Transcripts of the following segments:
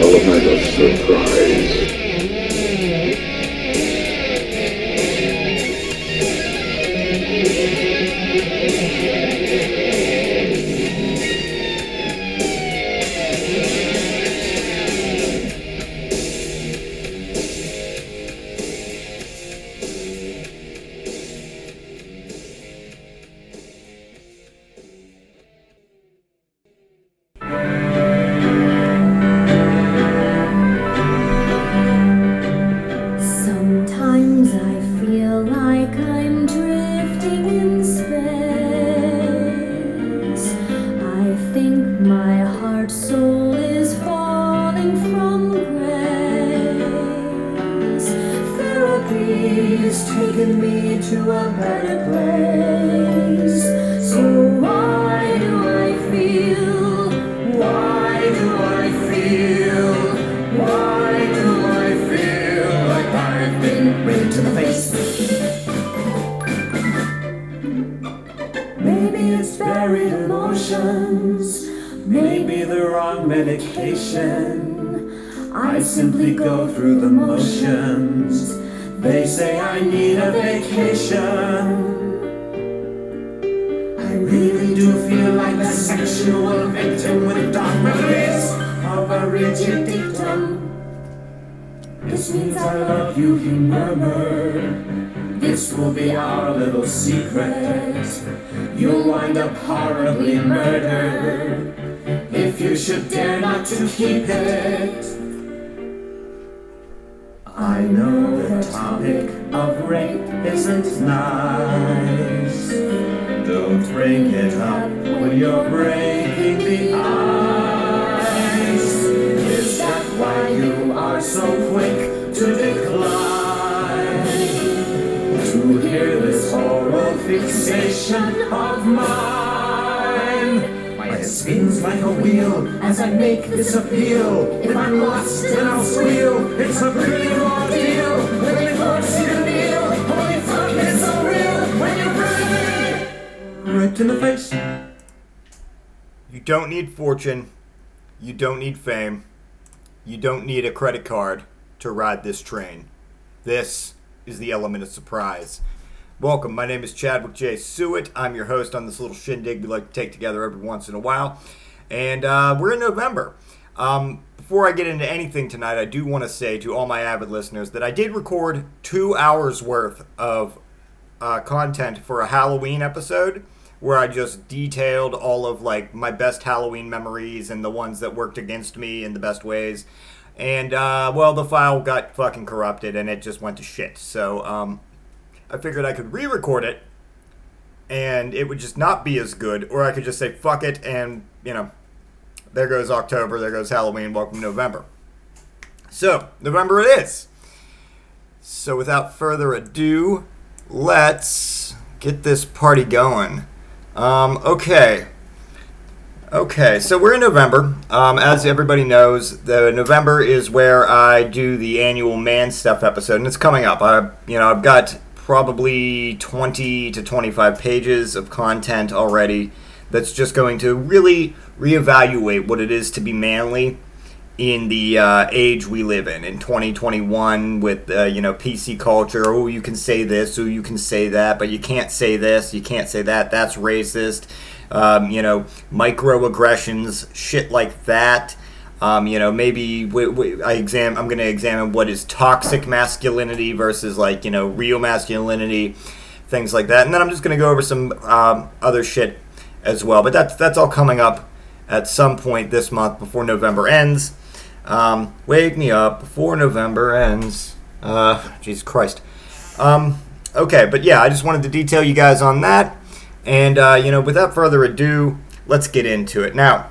Element of surprise. You'll wind up horribly murdered if you should dare not to keep it. I know the topic of rape isn't nice. Don't bring it up when you're breaking the ice. Is that why you are so quick fixation of mine. Spins like a wheel as I make this appeal. If I'm lost, then I'll squeal. It's a pretty deal. Raped in the face. You don't need fortune. You don't need fame. You don't need a credit card to ride this train. This is the element of surprise. Welcome. My name is Chadwick J. Sewitt. I'm your host on this little shindig we like to take together every once in a while. And uh, we're in November. Um, before I get into anything tonight, I do want to say to all my avid listeners that I did record two hours worth of uh, content for a Halloween episode where I just detailed all of like my best Halloween memories and the ones that worked against me in the best ways. And uh, well, the file got fucking corrupted and it just went to shit. So um, I figured I could re-record it and it would just not be as good, or I could just say fuck it and you know, there goes October, there goes Halloween, welcome November. So November it is. So without further ado, let's get this party going. Um, okay. Okay, so we're in November. Um, as everybody knows, the November is where I do the annual Man Stuff episode, and it's coming up. I, you know, I've got probably 20 to 25 pages of content already that's just going to really reevaluate what it is to be manly in the uh, age we live in in 2021 with uh, you know PC culture. Oh, you can say this, oh, you can say that, but you can't say this, you can't say that. That's racist. Um, you know, microaggressions, shit like that. Um, you know, maybe w- w- I exam. I'm going to examine what is toxic masculinity versus like you know real masculinity, things like that. And then I'm just going to go over some um, other shit as well. But that's that's all coming up at some point this month before November ends. Um, wake me up before November ends. Uh, Jesus Christ. Um, okay, but yeah, I just wanted to detail you guys on that. And, uh, you know, without further ado, let's get into it. Now,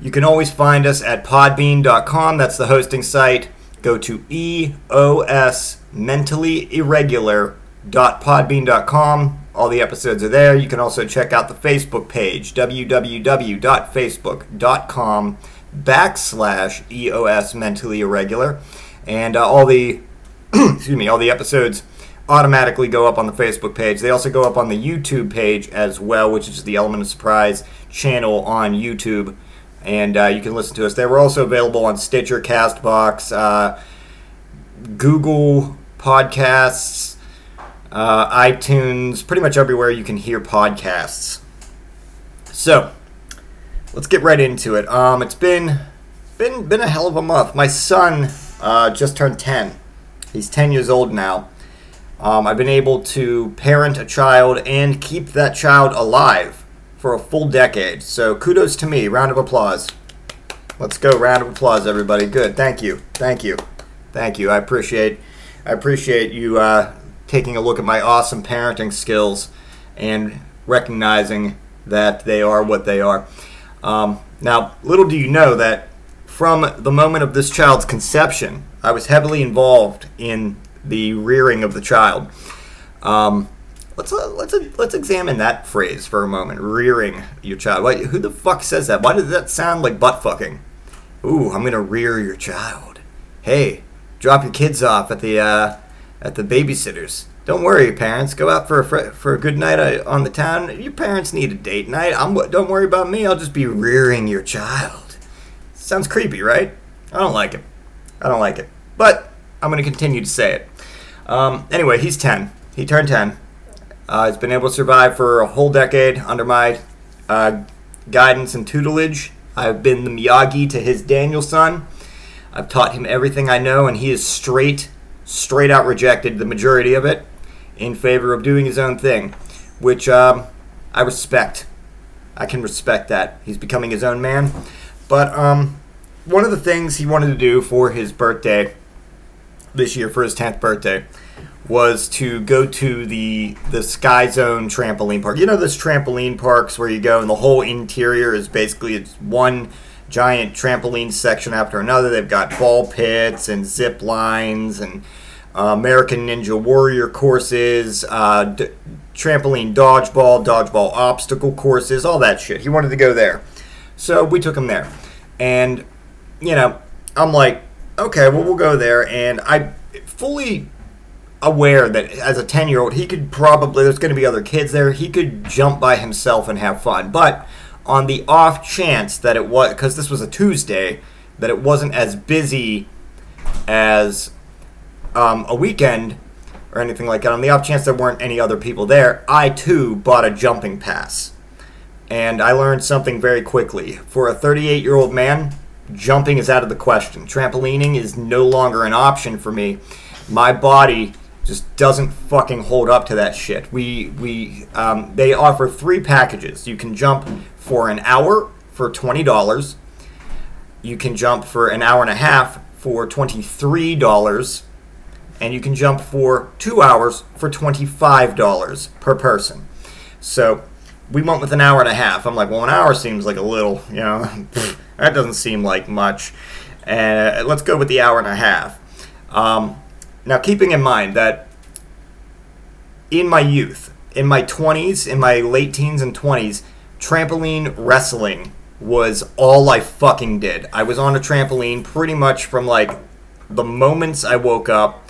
you can always find us at podbean.com. That's the hosting site. Go to eosmentallyirregular.podbean.com. All the episodes are there. You can also check out the Facebook page, www.facebook.com backslash EOS mentally irregular. And uh, all the excuse me, all the episodes automatically go up on the Facebook page. They also go up on the YouTube page as well, which is the Element of Surprise channel on YouTube. And uh, you can listen to us there. We're also available on Stitcher, Castbox, uh, Google Podcasts, uh, iTunes, pretty much everywhere you can hear podcasts. So, let's get right into it. Um, it's been been been a hell of a month. My son uh, just turned ten. He's ten years old now. Um, I've been able to parent a child and keep that child alive for a full decade. So kudos to me. Round of applause. Let's go. Round of applause, everybody. Good. Thank you. Thank you. Thank you. I appreciate. I appreciate you uh, taking a look at my awesome parenting skills and recognizing that they are what they are. Um, now, little do you know that from the moment of this child's conception, I was heavily involved in the rearing of the child. Um, let's uh, let's uh, let's examine that phrase for a moment. Rearing your child. Who the fuck says that? Why does that sound like butt fucking? Ooh, I'm gonna rear your child. Hey, drop your kids off at the uh, at the babysitters. Don't worry, parents. Go out for a fr- for a good night uh, on the town. Your parents need a date night. I'm don't worry about me. I'll just be rearing your child. Sounds creepy, right? I don't like it. I don't like it. But I'm to continue to say it. Um, anyway, he's 10. He turned 10. Uh, he's been able to survive for a whole decade under my uh, guidance and tutelage. I've been the Miyagi to his Daniel-san. I've taught him everything I know, and he has straight, straight out rejected the majority of it in favor of doing his own thing, which um, I respect. I can respect that. He's becoming his own man. But um, one of the things he wanted to do for his birthday this year for his 10th birthday was to go to the the Sky Zone trampoline park. You know those trampoline parks where you go and the whole interior is basically it's one giant trampoline section after another. They've got ball pits and zip lines and uh, American Ninja Warrior courses, uh, d- trampoline dodgeball, dodgeball obstacle courses, all that shit. He wanted to go there. So we took him there. And, you know, I'm like, okay, well, we'll go there. And I fully aware that as a 10 year old, he could probably, there's going to be other kids there, he could jump by himself and have fun. But on the off chance that it was, because this was a Tuesday, that it wasn't as busy as um, a weekend or anything like that, on the off chance there weren't any other people there, I too bought a jumping pass. And I learned something very quickly. For a 38 year old man, jumping is out of the question. Trampolining is no longer an option for me. My body just doesn't fucking hold up to that shit. We we um, they offer three packages. You can jump for an hour for twenty dollars. You can jump for an hour and a half for twenty three dollars, and you can jump for two hours for twenty five dollars per person. So we went with an hour and a half. I'm like, well, an hour seems like a little, you know, that doesn't seem like much. Uh, let's go with the hour and a half. Um, now, keeping in mind that in my youth, in my 20s, in my late teens and 20s, trampoline wrestling was all I fucking did. I was on a trampoline pretty much from like the moments I woke up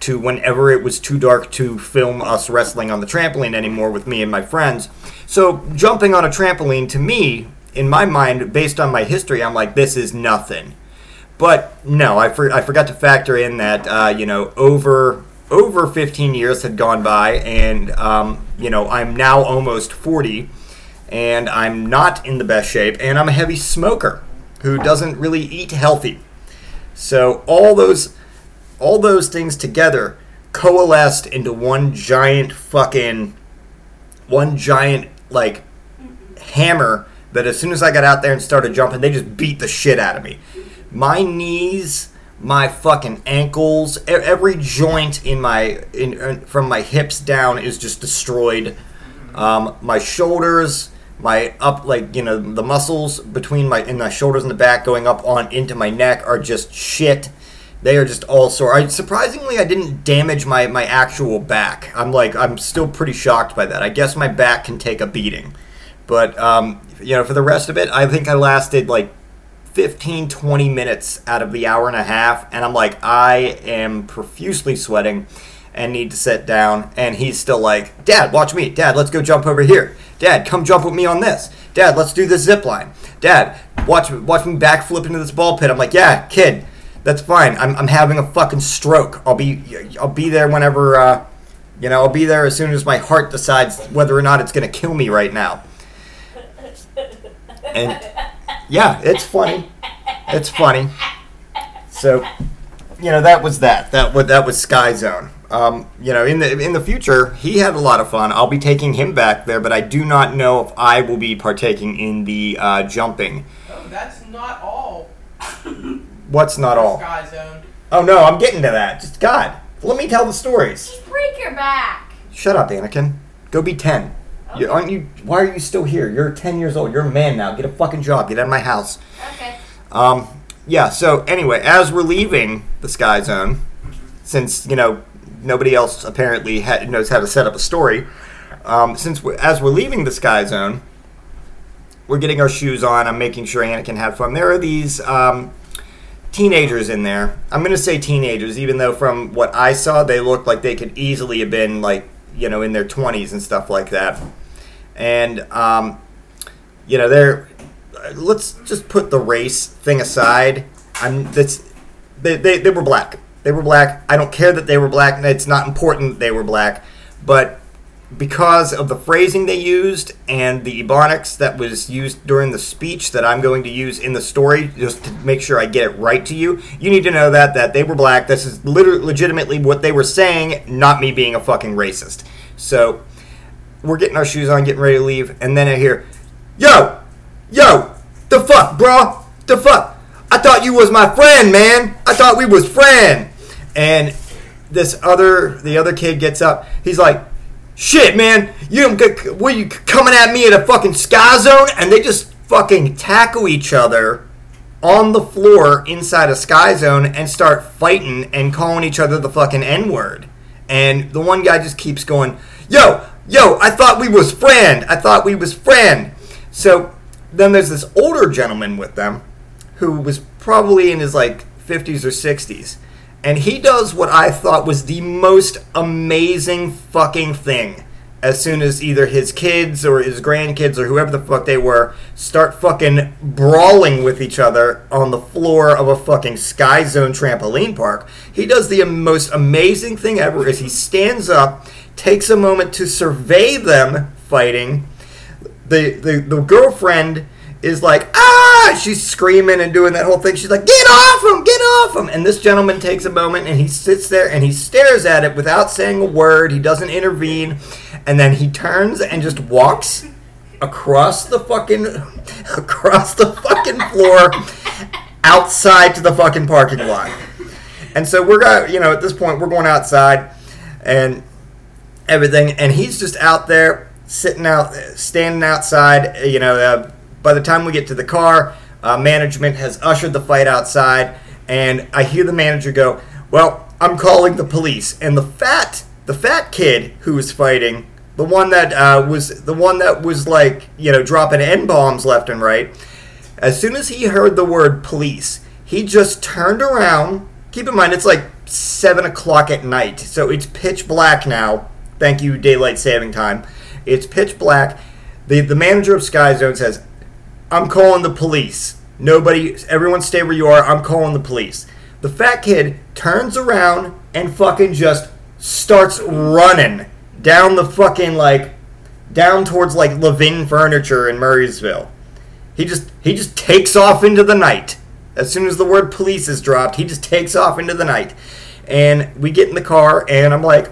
to whenever it was too dark to film us wrestling on the trampoline anymore with me and my friends. So, jumping on a trampoline to me, in my mind, based on my history, I'm like, this is nothing. But no, I, for, I forgot to factor in that, uh, you know, over over 15 years had gone by, and, um, you know, I'm now almost 40, and I'm not in the best shape, and I'm a heavy smoker who doesn't really eat healthy. So, all those all those things together coalesced into one giant fucking one giant like hammer that as soon as I got out there and started jumping, they just beat the shit out of me. My knees, my fucking ankles, every joint in my in, in from my hips down is just destroyed. Um, my shoulders, My up like you know the muscles between my in my shoulders and the back going up on into my neck are just shit. They are just all sore. I, surprisingly, I didn't damage my my actual back. I'm like I'm still pretty shocked by that. I guess my back can take a beating, but um, you know for the rest of it, I think I lasted like 15 20 minutes out of the hour and a half and i'm like i am profusely sweating and need to sit down. And he's still like dad watch me. Dad let's go jump over here. Dad come jump with me on this. Dad let's do this zip line. Dad watch watch me backflip into this ball pit. I'm like yeah kid that's fine i'm, I'm having a fucking stroke i'll be i'll be there whenever uh, you know i'll be there as soon as my heart decides whether or not it's going to kill me right now and yeah, it's funny. It's funny. So, you know, that was that. That was that was Sky Zone. Um, you know, in the in the future, he had a lot of fun. I'll be taking him back there, but I do not know if I will be partaking in the uh, jumping. Oh, that's not. What's not all? Sky Zone. Oh no, I'm getting to that. Just God, let me tell the stories. Just break your back. Shut up, Anakin. Go be ten. You, aren't you? Why are you still here? You're ten years old. You're a man now. Get a fucking job. Get out of my house. Okay. Um, yeah. So anyway, as we're leaving the Sky Zone, since you know nobody else apparently ha- knows how to set up a story, um, since we're, as we're leaving the Sky Zone, we're getting our shoes on. I'm making sure Anakin had fun. There are these um, teenagers in there. I'm going to say teenagers, even though from what I saw, they looked like they could easily have been like you know in their 20s and stuff like that. And um, you know they're let's just put the race thing aside. I'm that's they, they, they were black. They were black. I don't care that they were black. It's not important they were black, but because of the phrasing they used and the ebonics that was used during the speech that I'm going to use in the story, just to make sure I get it right to you, you need to know that that they were black. This is literally legitimately what they were saying, not me being a fucking racist. So we're getting our shoes on, getting ready to leave, and then I hear, "Yo, yo, the fuck, bro, the fuck." I thought you was my friend, man. I thought we was friend. And this other, the other kid gets up. He's like, "Shit, man, you were you coming at me in a fucking sky zone?" And they just fucking tackle each other on the floor inside a sky zone and start fighting and calling each other the fucking n word. And the one guy just keeps going, "Yo, yo, I thought we was friend. I thought we was friend." So then there's this older gentleman with them who was probably in his like 50s or 60s. And he does what I thought was the most amazing fucking thing. As soon as either his kids or his grandkids or whoever the fuck they were start fucking brawling with each other on the floor of a fucking Sky Zone trampoline park, he does the most amazing thing ever is he stands up, takes a moment to survey them fighting. The, the, the girlfriend is like, ah! She's screaming and doing that whole thing. She's like, get off him! Get off him! And this gentleman takes a moment and he sits there and he stares at it without saying a word. He doesn't intervene. And then he turns and just walks across the fucking across the fucking floor outside to the fucking parking lot. And so we're going, you know, at this point we're going outside and everything and he's just out there sitting out standing outside, you know, uh, by the time we get to the car, uh, management has ushered the fight outside, and I hear the manager go, "Well, I'm calling the police." And the fat, the fat kid who was fighting, the one that uh, was the one that was like you know dropping n bombs left and right. As soon as he heard the word police, he just turned around. Keep in mind, it's like seven o'clock at night, so it's pitch black now. Thank you, daylight saving time. It's pitch black. The the manager of Sky Zone says, I'm calling the police. Nobody, everyone stay where you are. I'm calling the police. The fat kid turns around and fucking just starts running down the fucking like down towards like Levin Furniture in Murrysville. He just he just takes off into the night. As soon as the word police is dropped, he just takes off into the night. And we get in the car and I'm like,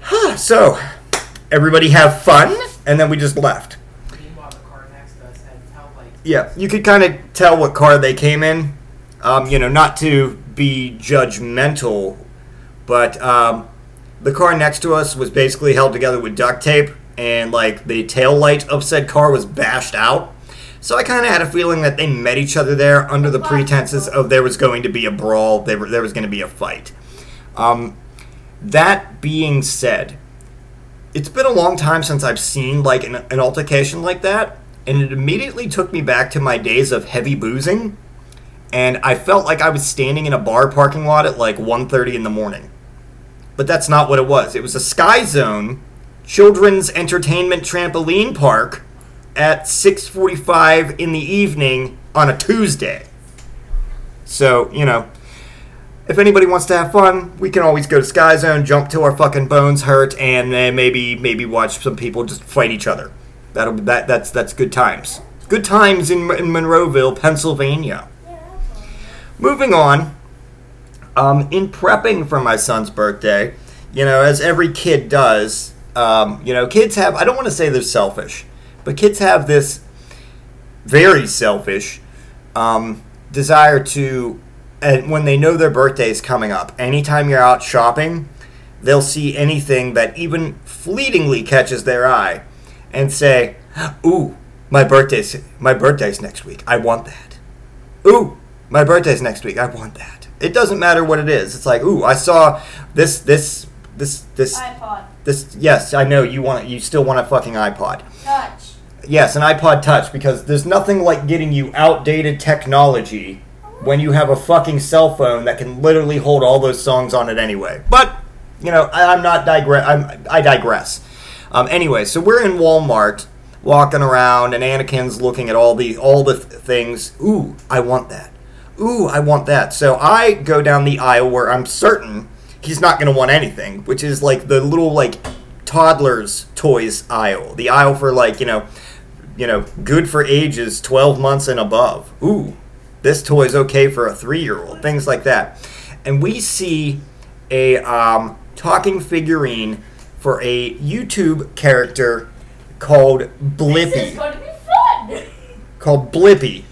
huh, so everybody have fun? And then we just left. Meanwhile, the car next to us had taillights. Yeah, you could kind of tell what car they came in. Um, you know, not to be judgmental, but um, the car next to us was basically held together with duct tape, and like the tail light of said car was bashed out. So I kind of had a feeling that they met each other there under the pretenses of there was going to be a brawl, there, there was going to be a fight. Um, that being said, it's been a long time since I've seen like an, an altercation like that, and it immediately took me back to my days of heavy boozing, and I felt like I was standing in a bar parking lot at like 1.30 in the morning. But that's not what it was. It was a Sky Zone children's entertainment trampoline park at 6:45 in the evening on a Tuesday. So, you know, if anybody wants to have fun, we can always go to Sky Zone, jump till our fucking bones hurt, and maybe maybe watch some people just fight each other. That'll be, that that's that's good times. Good times in, in Monroeville, Pennsylvania. Moving on, um, in prepping for my son's birthday, you know, as every kid does, um, you know, kids have, I don't want to say they're selfish, but kids have this very selfish um, desire to, and when they know their birthday is coming up, anytime you're out shopping, they'll see anything that even fleetingly catches their eye and say, "Ooh, my birthday's my birthday's next week. I want that." Ooh, my birthday's next week. I want that. It doesn't matter what it is. It's like, "Ooh, I saw this this this this iPod this yes, I know you want you still want a fucking iPod." Touch. Yes, an iPod Touch because there's nothing like getting you outdated technology when you have a fucking cell phone that can literally hold all those songs on it anyway. But you know, I, I'm not digress. I'm, I digress. Um, anyway, so we're in Walmart walking around, and Anakin's looking at all the all the th- things. Ooh, I want that. Ooh, I want that. So I go down the aisle where I'm certain he's not going to want anything, which is like the little like toddlers toys aisle, the aisle for like you know, you know, good for ages 12 months and above. Ooh, this toy's okay for a three year old. Things like that, and we see a um, talking figurine for a YouTube character called Blippi This is going to be fun. called Blippi.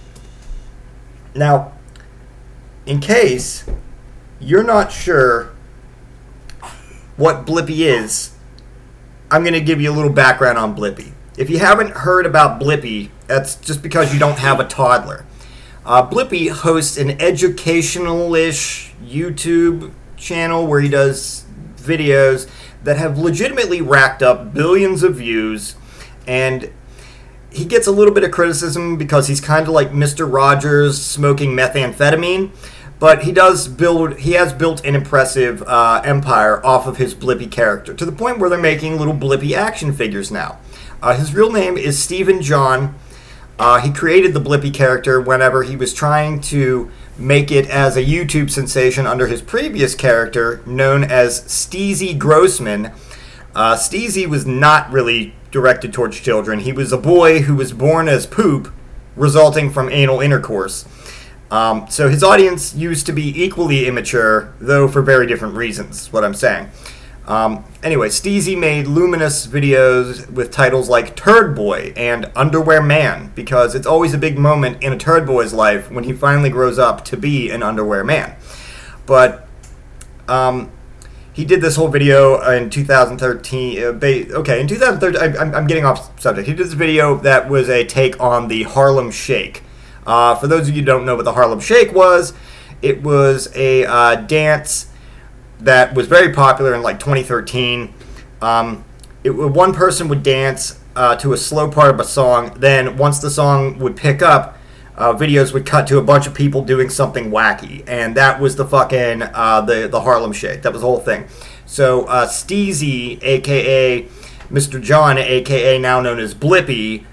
Now, in case you're not sure what Blippi is, I'm going to give you a little background on Blippi. If you haven't heard about Blippi, that's just because you don't have a toddler. Uh, Blippi hosts an educational ish YouTube channel where he does videos that have legitimately racked up billions of views and he gets a little bit of criticism because he's kind of like Mr. Rogers smoking methamphetamine, but he does build. He has built an impressive uh, empire off of his Blippi character to the point where they're making little Blippi action figures now. Uh, his real name is Stevin John. Uh, he created the Blippi character whenever he was trying to make it as a YouTube sensation under his previous character known as Steezy Grossman. Uh, Steezy was not really directed towards children. He was a boy who was born as poop, resulting from anal intercourse. Um, so his audience used to be equally immature, though for very different reasons, what I'm saying. Um, anyway, Steezy made luminous videos with titles like Turd Boy and Underwear Man because it's always a big moment in a turd boy's life when he finally grows up to be an underwear man. But um, he did this whole video in 2013. Uh, ba- okay, in 2013, I, I'm, I'm getting off subject. He did this video that was a take on the Harlem Shake. Uh, for those of you who don't know what the Harlem Shake was, it was a uh, dance that was very popular in like 2013. Um, it, one person would dance uh, to a slow part of a song. Then once the song would pick up, uh, videos would cut to a bunch of people doing something wacky, and that was the fucking uh, the the Harlem Shake. That was the whole thing. So uh, Steezy, aka Mr. John, aka now known as Blippi,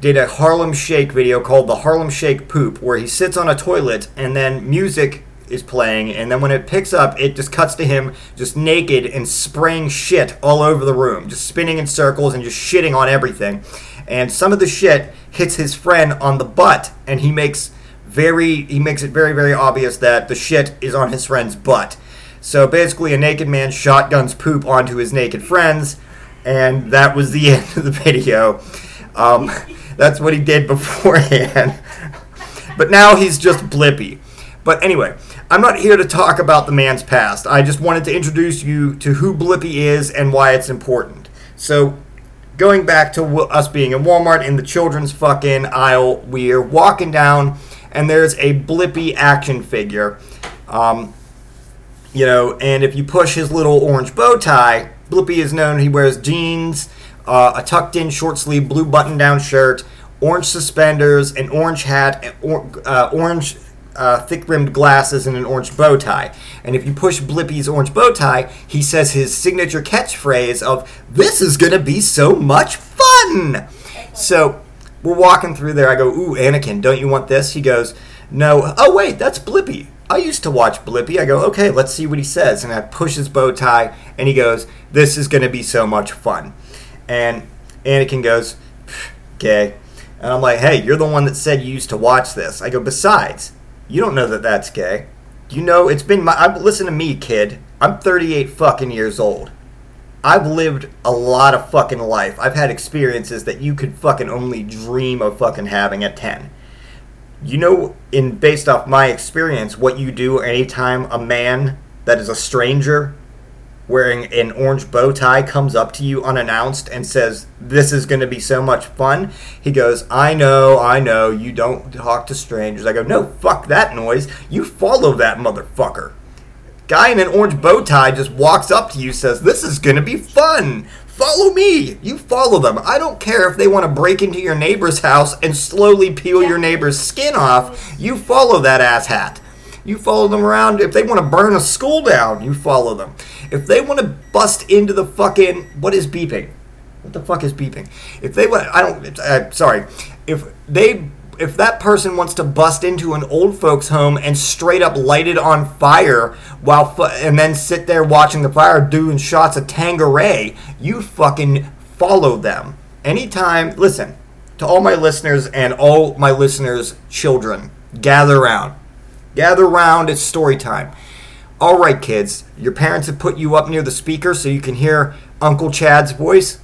did a Harlem Shake video called the Harlem Shake Poop, where he sits on a toilet and then music is playing, and then when it picks up, it just cuts to him just naked and spraying shit all over the room, just spinning in circles and just shitting on everything. And some of the shit hits his friend on the butt, and he makes very he makes it very very obvious that the shit is on his friend's butt. So basically, a naked man shotguns poop onto his naked friends, and that was the end of the video. Um, that's what he did beforehand. but now he's just blippi. But anyway, I'm not here to talk about the man's past. I just wanted to introduce you to who Blippi is and why it's important. So, going back to us being in Walmart in the children's fucking aisle, we're walking down, and there's a Blippi action figure. Um, you know, and if you push his little orange bow tie, Blippi is known. He wears jeans, uh, a tucked in short sleeve blue button down shirt, orange suspenders, an orange hat, or, uh, orange uh, thick rimmed glasses, and an orange bow tie. And if you push Blippi's orange bow tie, he says his signature catchphrase of, This is gonna be so much fun! So we're walking through there. I go, Ooh, Anakin, don't you want this? He goes, No. Oh, wait, that's Blippi. I used to watch Blippi. I go, okay, let's see what he says. And I push his bow tie, and he goes, This is to be so much fun. And Anakin goes, Okay. And I'm like, Hey, you're the one that said you used to watch this. I go, Besides, you don't know that that's gay. You know, it's been my. I'm, listen to me, kid. I'm 38 fucking years old. I've lived a lot of fucking life. I've had experiences that you could fucking only dream of fucking having at 10 you know in based off my experience what you do anytime a man that is a stranger wearing an orange bow tie comes up to you unannounced and says this is going to be so much fun. He goes i know i know you don't talk to strangers. I go no fuck that noise. You follow that motherfucker. Guy in an orange bow tie just walks up to you says this is going to be fun. Follow me. You follow them. I don't care if they want to break into your neighbor's house and slowly peel your neighbor's skin off. You follow that ass hat you follow them around. If they want to burn a school down you follow them. If they want to bust into the fucking what is beeping? What the fuck is beeping? If they want i don't uh, sorry. If they if that person wants to bust into an old folks home and straight up light it on fire while and then sit there watching the fire doing shots of Tanqueray, you fucking follow them. Anytime, listen to all my listeners and all my listeners' children, gather around. Gather around, it's story time. All right, kids, your parents have put you up near the speaker so you can hear Uncle Chad's voice?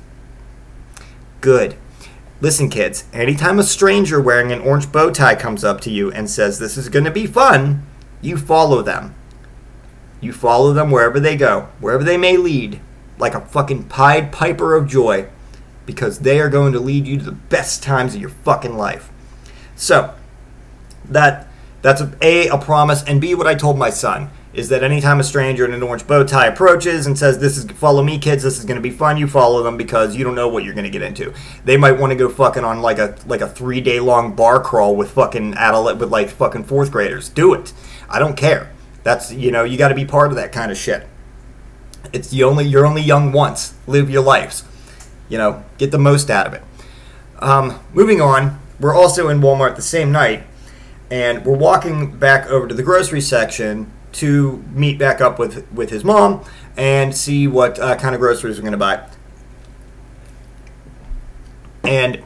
Good. Listen, kids, anytime a stranger wearing an orange bow tie comes up to you and says this is going to be fun, you follow them. You follow them wherever they go, wherever they may lead, like a fucking Pied Piper of joy, because they are going to lead you to the best times of your fucking life. So, that that's a, a promise, and b what I told my son is that anytime a stranger in an orange bow tie approaches and says, "This is follow me, kids. This is going to be fun," you follow them because you don't know what you're going to get into. They might want to go fucking on like a like a three day long bar crawl with fucking adult with like fucking fourth graders. Do it. I don't care. That's you know you got to be part of that kind of shit. It's the only you're only young once. Live your lives. You know, get the most out of it. Um, moving on, we're also in Walmart the same night, and we're walking back over to the grocery section to meet back up with with his mom and see what uh, kind of groceries we're going to buy. And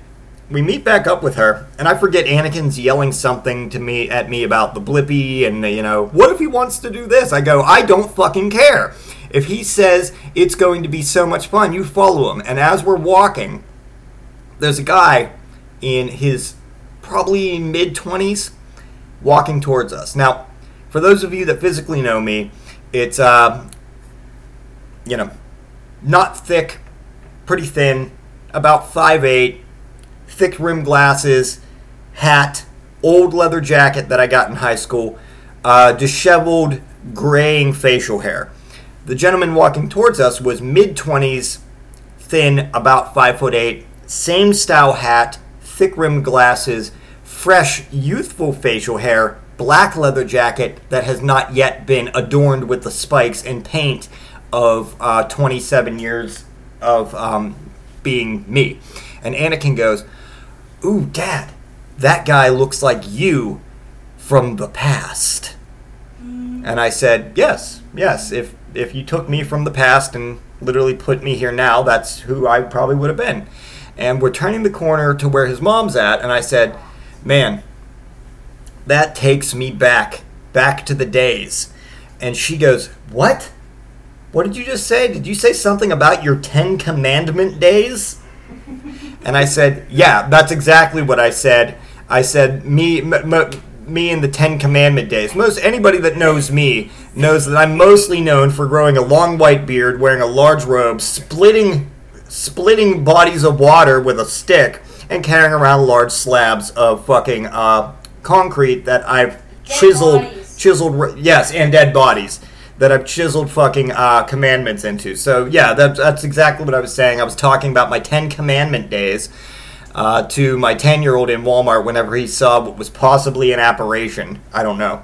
we meet back up with her, and I forget Anakin's yelling something to me at me about the Blippi, and you know, what if he wants to do this? I go, I don't fucking care. If he says it's going to be so much fun, you follow him. And as we're walking, there's a guy in his probably mid 20s walking towards us. Now, for those of you that physically know me, it's, uh, you know, not thick, pretty thin, about 5'8, thick rim glasses, hat, old leather jacket that I got in high school, uh, disheveled, graying facial hair. The gentleman walking towards us was mid 20s, thin, about 5 foot 8, same style hat, thick rimmed glasses, fresh, youthful facial hair, black leather jacket that has not yet been adorned with the spikes and paint of uh, 27 years of um, being me. And Anakin goes, Ooh, Dad, that guy looks like you from the past. And I said, Yes, yes. If if you took me from the past and literally put me here now, that's who I probably would have been. And we're turning the corner to where his mom's at, and I said, Man, that takes me back, back to the days. And she goes, What? What did you just say? Did you say something about your Ten Commandment days? And I said, Yeah, that's exactly what I said. I said, Me, m- m- me in the Ten Commandment days. Most anybody that knows me knows that I'm mostly known for growing a long white beard, wearing a large robe, splitting splitting bodies of water with a stick and carrying around large slabs of fucking uh, concrete that I've chiseled, bodies. chiseled, yes, and dead bodies that I've chiseled fucking uh, commandments into. So yeah, that's that's exactly what I was saying. I was talking about my Ten Commandment days. Uh, to my 10 year old in Walmart whenever he saw what was possibly an apparition. I don't know.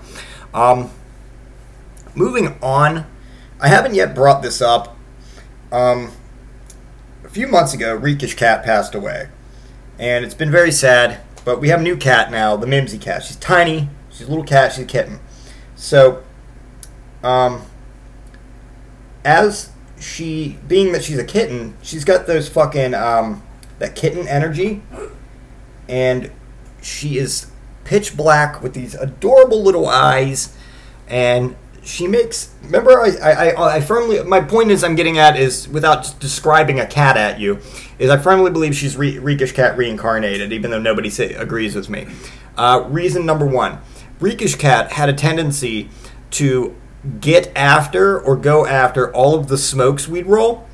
Um, moving on, I haven't yet brought this up. Um, a few months ago, Reekish Cat passed away. And it's been very sad, but we have a new cat now, the Mimsy cat. She's tiny, she's a little cat, she's a kitten. So, um, as she, being that she's a kitten, she's got those fucking, um, that kitten energy. And she is pitch black with these adorable little eyes. And she makes. Remember, I, I, I, firmly. My point is, I'm getting at is without describing a cat at you, is I firmly believe she's Re- Reekish Cat reincarnated, even though nobody say, agrees with me. Uh, reason number one Reekish Cat had a tendency to get after or go after all of the smokes we'd roll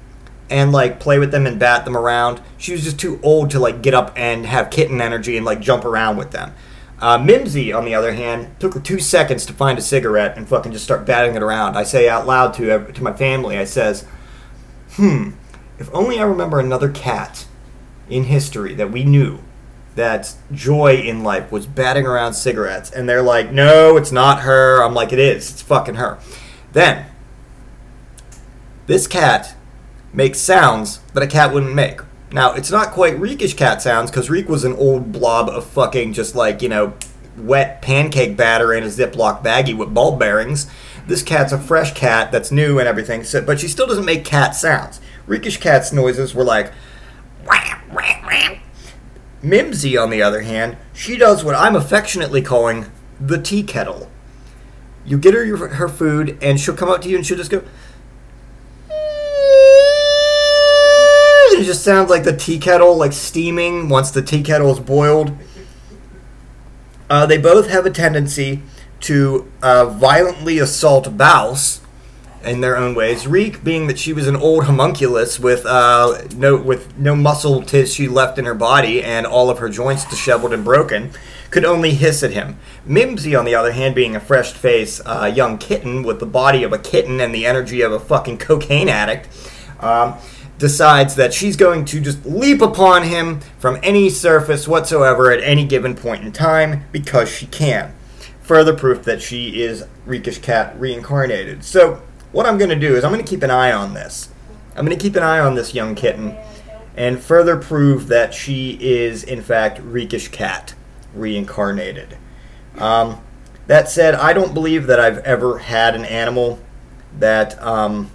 and like play with them and bat them around. She was just too old to like get up and have kitten energy and like jump around with them. Uh, Mimsy, on the other hand, took her two seconds to find a cigarette and fucking just start batting it around. I say out loud to to my family, I says, "Hmm, if only I remember another cat in history that we knew that joy in life was batting around cigarettes." And they're like, "No, it's not her." I'm like, "It is. It's fucking her." Then this cat makes sounds that a cat wouldn't make. Now, it's not quite Reekish cat sounds because Reek was an old blob of fucking just like, you know, wet pancake batter in a Ziploc baggie with ball bearings. This cat's a fresh cat that's new and everything, so, but she still doesn't make cat sounds. Reekish cat's noises were like. "Wah, wah, wah." Mimsy, on the other hand, she does what I'm affectionately calling the tea kettle. You get her your, her food, and she'll come up to you and she'll just go. It just sounds like the tea kettle like steaming once the tea kettle is boiled. Uh, they both have a tendency to uh, violently assault Baus in their own ways. Reek, being that she was an old homunculus with uh, no with no muscle tissue left in her body and all of her joints disheveled and broken, could only hiss at him. Mimsy, on the other hand, being a fresh-faced uh, young kitten with the body of a kitten and the energy of a fucking cocaine addict, um, decides that she's going to just leap upon him from any surface whatsoever at any given point in time because she can. Further proof that she is Reekish Cat reincarnated. So, what I'm going to do is I'm going to keep an eye on this. I'm going to keep an eye on this young kitten and further prove that she is, in fact, Reekish Cat reincarnated. Um, that said, I don't believe that I've ever had an animal that, um,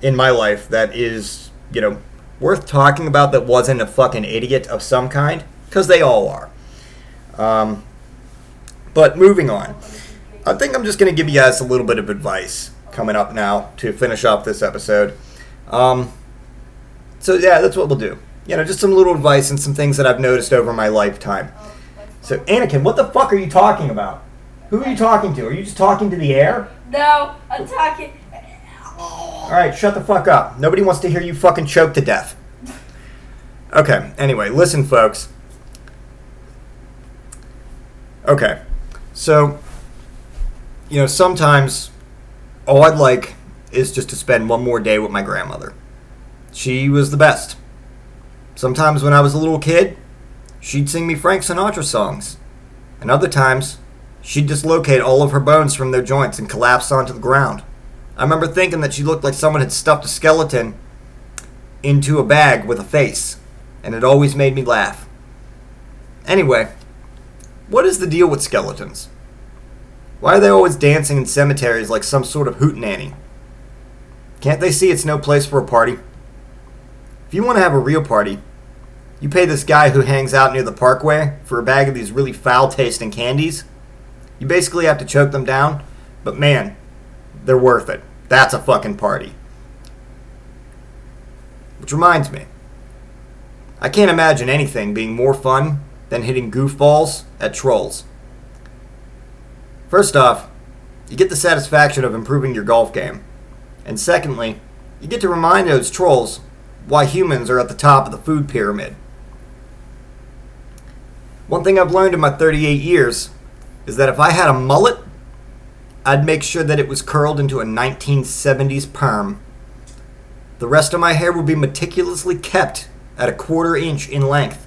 in my life, that is, you know, worth talking about that wasn't a fucking idiot of some kind, because they all are. Um, but moving on, I think I'm just going to give you guys a little bit of advice coming up now to finish off this episode. Um, so yeah, that's what we'll do. You know, just some little advice and some things that I've noticed over my lifetime. So Anakin, what the fuck are you talking about? Who are you talking to? Are you just talking to the air? No, I'm talking. All right, shut the fuck up. Nobody wants to hear you fucking choke to death. Okay, anyway, listen, folks. Okay, so, you know, sometimes all I'd like is just to spend one more day with my grandmother. She was the best. Sometimes when I was a little kid, she'd sing me Frank Sinatra songs. And other times, she'd dislocate all of her bones from their joints and collapse onto the ground. I remember thinking that she looked like someone had stuffed a skeleton into a bag with a face, and it always made me laugh. Anyway, what is the deal with skeletons? Why are they always dancing in cemeteries like some sort of hootenanny? Can't they see it's no place for a party? If you want to have a real party, you pay this guy who hangs out near the parkway for a bag of these really foul tasting candies. You basically have to choke them down, but man, they're worth it. That's a fucking party. Which reminds me, I can't imagine anything being more fun than hitting goofballs at trolls. First off, you get the satisfaction of improving your golf game. And secondly, you get to remind those trolls why humans are at the top of the food pyramid. One thing I've learned in my 38 years is that if I had a mullet, I'd make sure that it was curled into a 1970s perm. The rest of my hair would be meticulously kept at a quarter inch in length.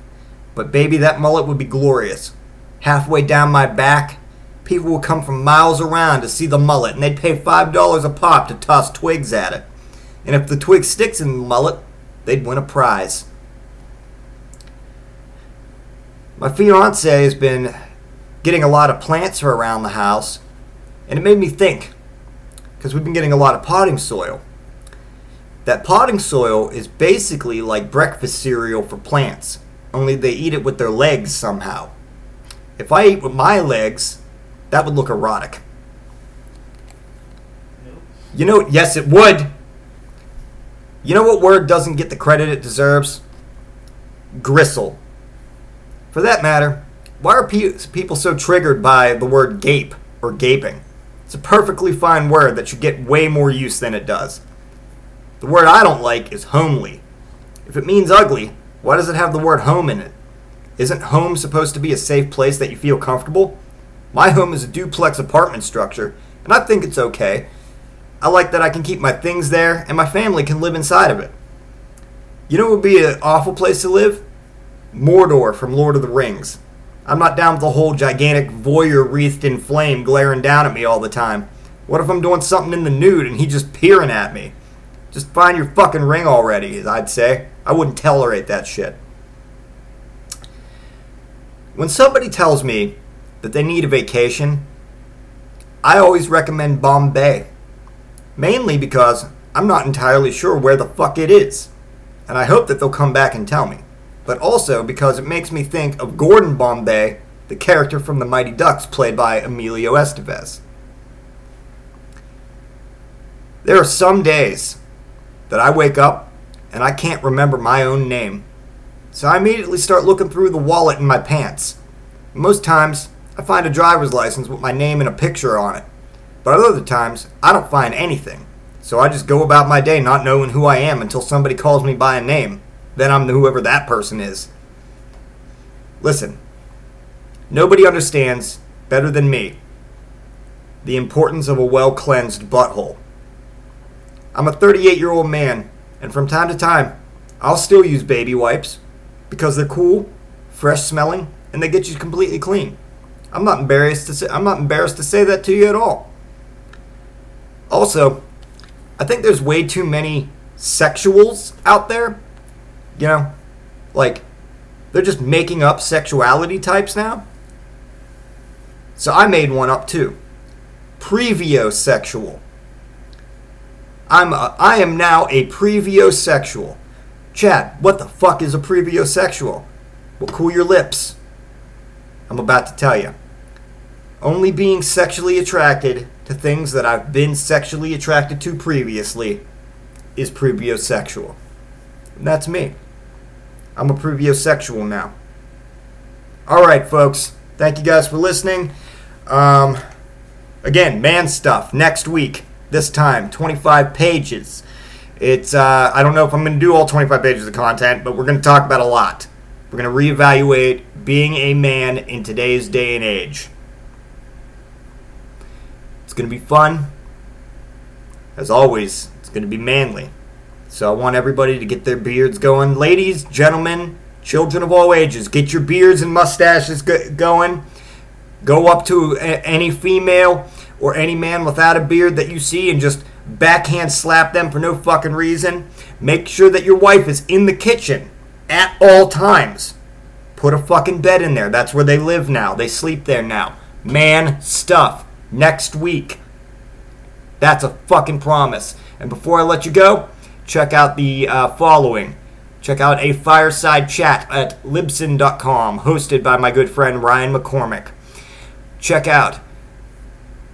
But baby, that mullet would be glorious. Halfway down my back, people would come from miles around to see the mullet, and they'd pay $5 a pop to toss twigs at it. And if the twig sticks in the mullet, they'd win a prize. My fiance has been getting a lot of plants around the house, and it made me think because we've been getting a lot of potting soil. That potting soil is basically like breakfast cereal for plants, only they eat it with their legs somehow. If I ate with my legs, that would look erotic. You know, yes, it would. You know what word doesn't get the credit it deserves? Gristle. For that matter, why are pe- people so triggered by the word gape or gaping? It's a perfectly fine word that should get way more use than it does. The word I don't like is homely. If it means ugly, why does it have the word home in it? Isn't home supposed to be a safe place that you feel comfortable? My home is a duplex apartment structure, and I think it's okay. I like that I can keep my things there and my family can live inside of it. You know what would be an awful place to live? Mordor from Lord of the Rings. I'm not down with the whole gigantic voyeur wreathed in flame glaring down at me all the time. What if I'm doing something in the nude and he's just peering at me? Just find your fucking ring already, I'd say. I wouldn't tolerate that shit. When somebody tells me that they need a vacation, I always recommend Bombay. Mainly because I'm not entirely sure where the fuck it is. And I hope that they'll come back and tell me. But also because it makes me think of Gordon Bombay, the character from the Mighty Ducks played by Emilio Estevez. There are some days that I wake up and I can't remember my own name. So I immediately start looking through the wallet in my pants. Most times, I find a driver's license with my name and a picture on it. But other times, I don't find anything. So I just go about my day not knowing who I am until somebody calls me by a name. Then I'm whoever that person is. Listen, nobody understands better than me the importance of a well cleansed butthole. I'm a 38 year old man, and from time to time, I'll still use baby wipes because they're cool, fresh smelling, and they get you completely clean. I'm not embarrassed to say I'm not embarrassed to say that to you at all. Also, I think there's way too many sexuals out there. You know, like they're just making up sexuality types now. So I made one up too. Previosexual. I'm a, I am now a previosexual. Chad, what the fuck is a previosexual? Well, cool your lips. I'm about to tell you. Only being sexually attracted to things that I've been sexually attracted to previously is previosexual. And that's me. I'm a previosexual now. All right, folks. Thank you guys for listening. Um, again, man stuff next week. This time, 25 pages. It's uh, I don't know if I'm going to do all 25 pages of content, but we're going to talk about a lot. We're going to reevaluate being a man in today's day and age. It's going to be fun. As always, it's going to be manly. So I want everybody to get their beards going. Ladies, gentlemen, children of all ages, get your beards and mustaches go- going. Go up to a- any female or any man without a beard that you see and just backhand slap them for no fucking reason. Make sure that your wife is in the kitchen at all times. Put a fucking bed in there. That's where they live now. They sleep there now. Man stuff. Next week. That's a fucking promise. And before I let you go, check out the uh, following. Check out a fireside chat at libsyn.com, hosted by my good friend Ryan McCormick. Check out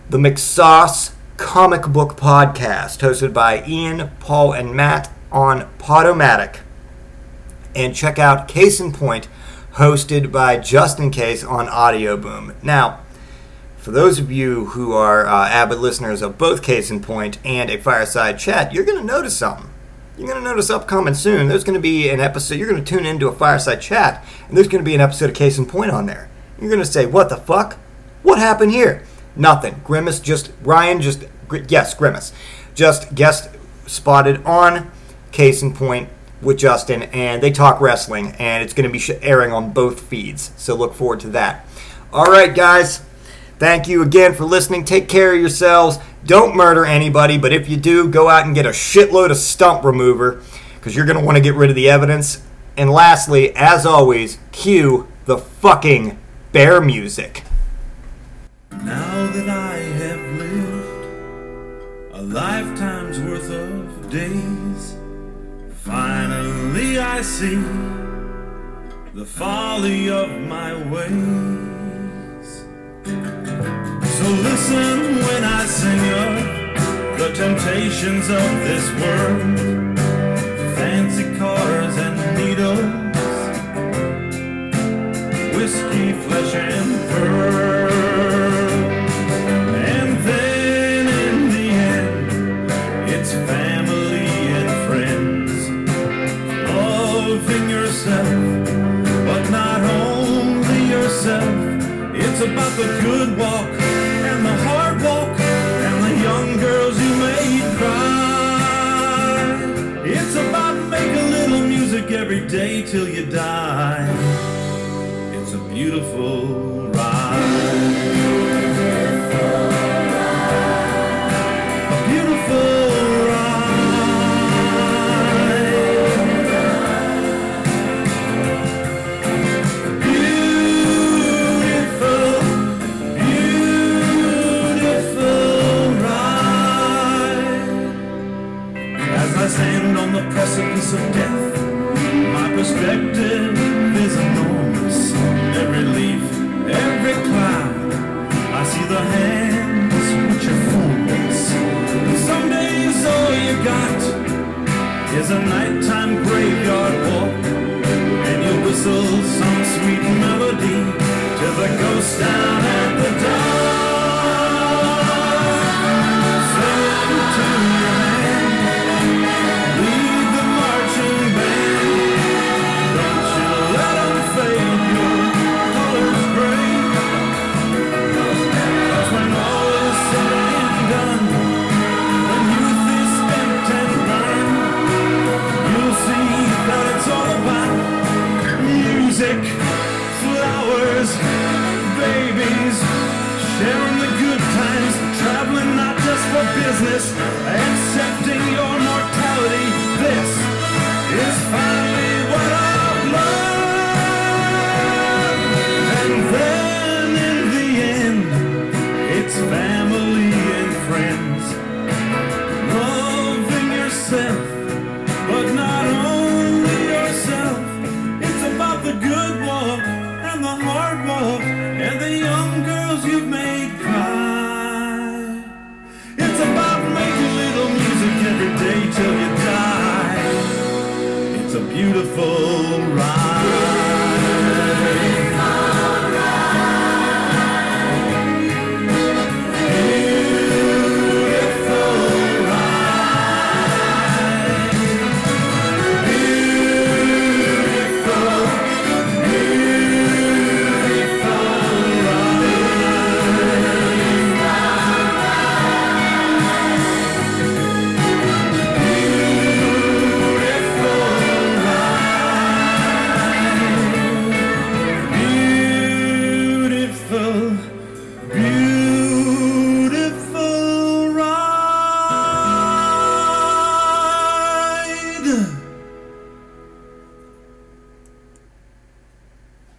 the McSauce Comic Book Podcast, hosted by Ian, Paul, and Matt on Podomatic. And check out Case in Point, hosted by Justin Case on Audio Boom. Now, for those of you who are uh, avid listeners of both Case in Point and a Fireside Chat, you're going to notice something. You're going to notice upcoming soon, there's going to be an episode, you're going to tune into a fireside chat, and there's going to be an episode of Case in Point on there. You're going to say, what the fuck? What happened here? Nothing. Grimace just, Ryan just, yes, Grimace, just guest spotted on Case in Point with Justin, and they talk wrestling, and it's going to be airing on both feeds. So look forward to that. All right, guys. Thank you again for listening. Take care of yourselves. Don't murder anybody, but if you do, go out and get a shitload of stump remover because you're going to want to get rid of the evidence. And lastly, as always, cue the fucking bear music. Now that I have lived a lifetime's worth of days, finally I see the folly of my ways. So listen temptations of this world, day till you die. It's a beautiful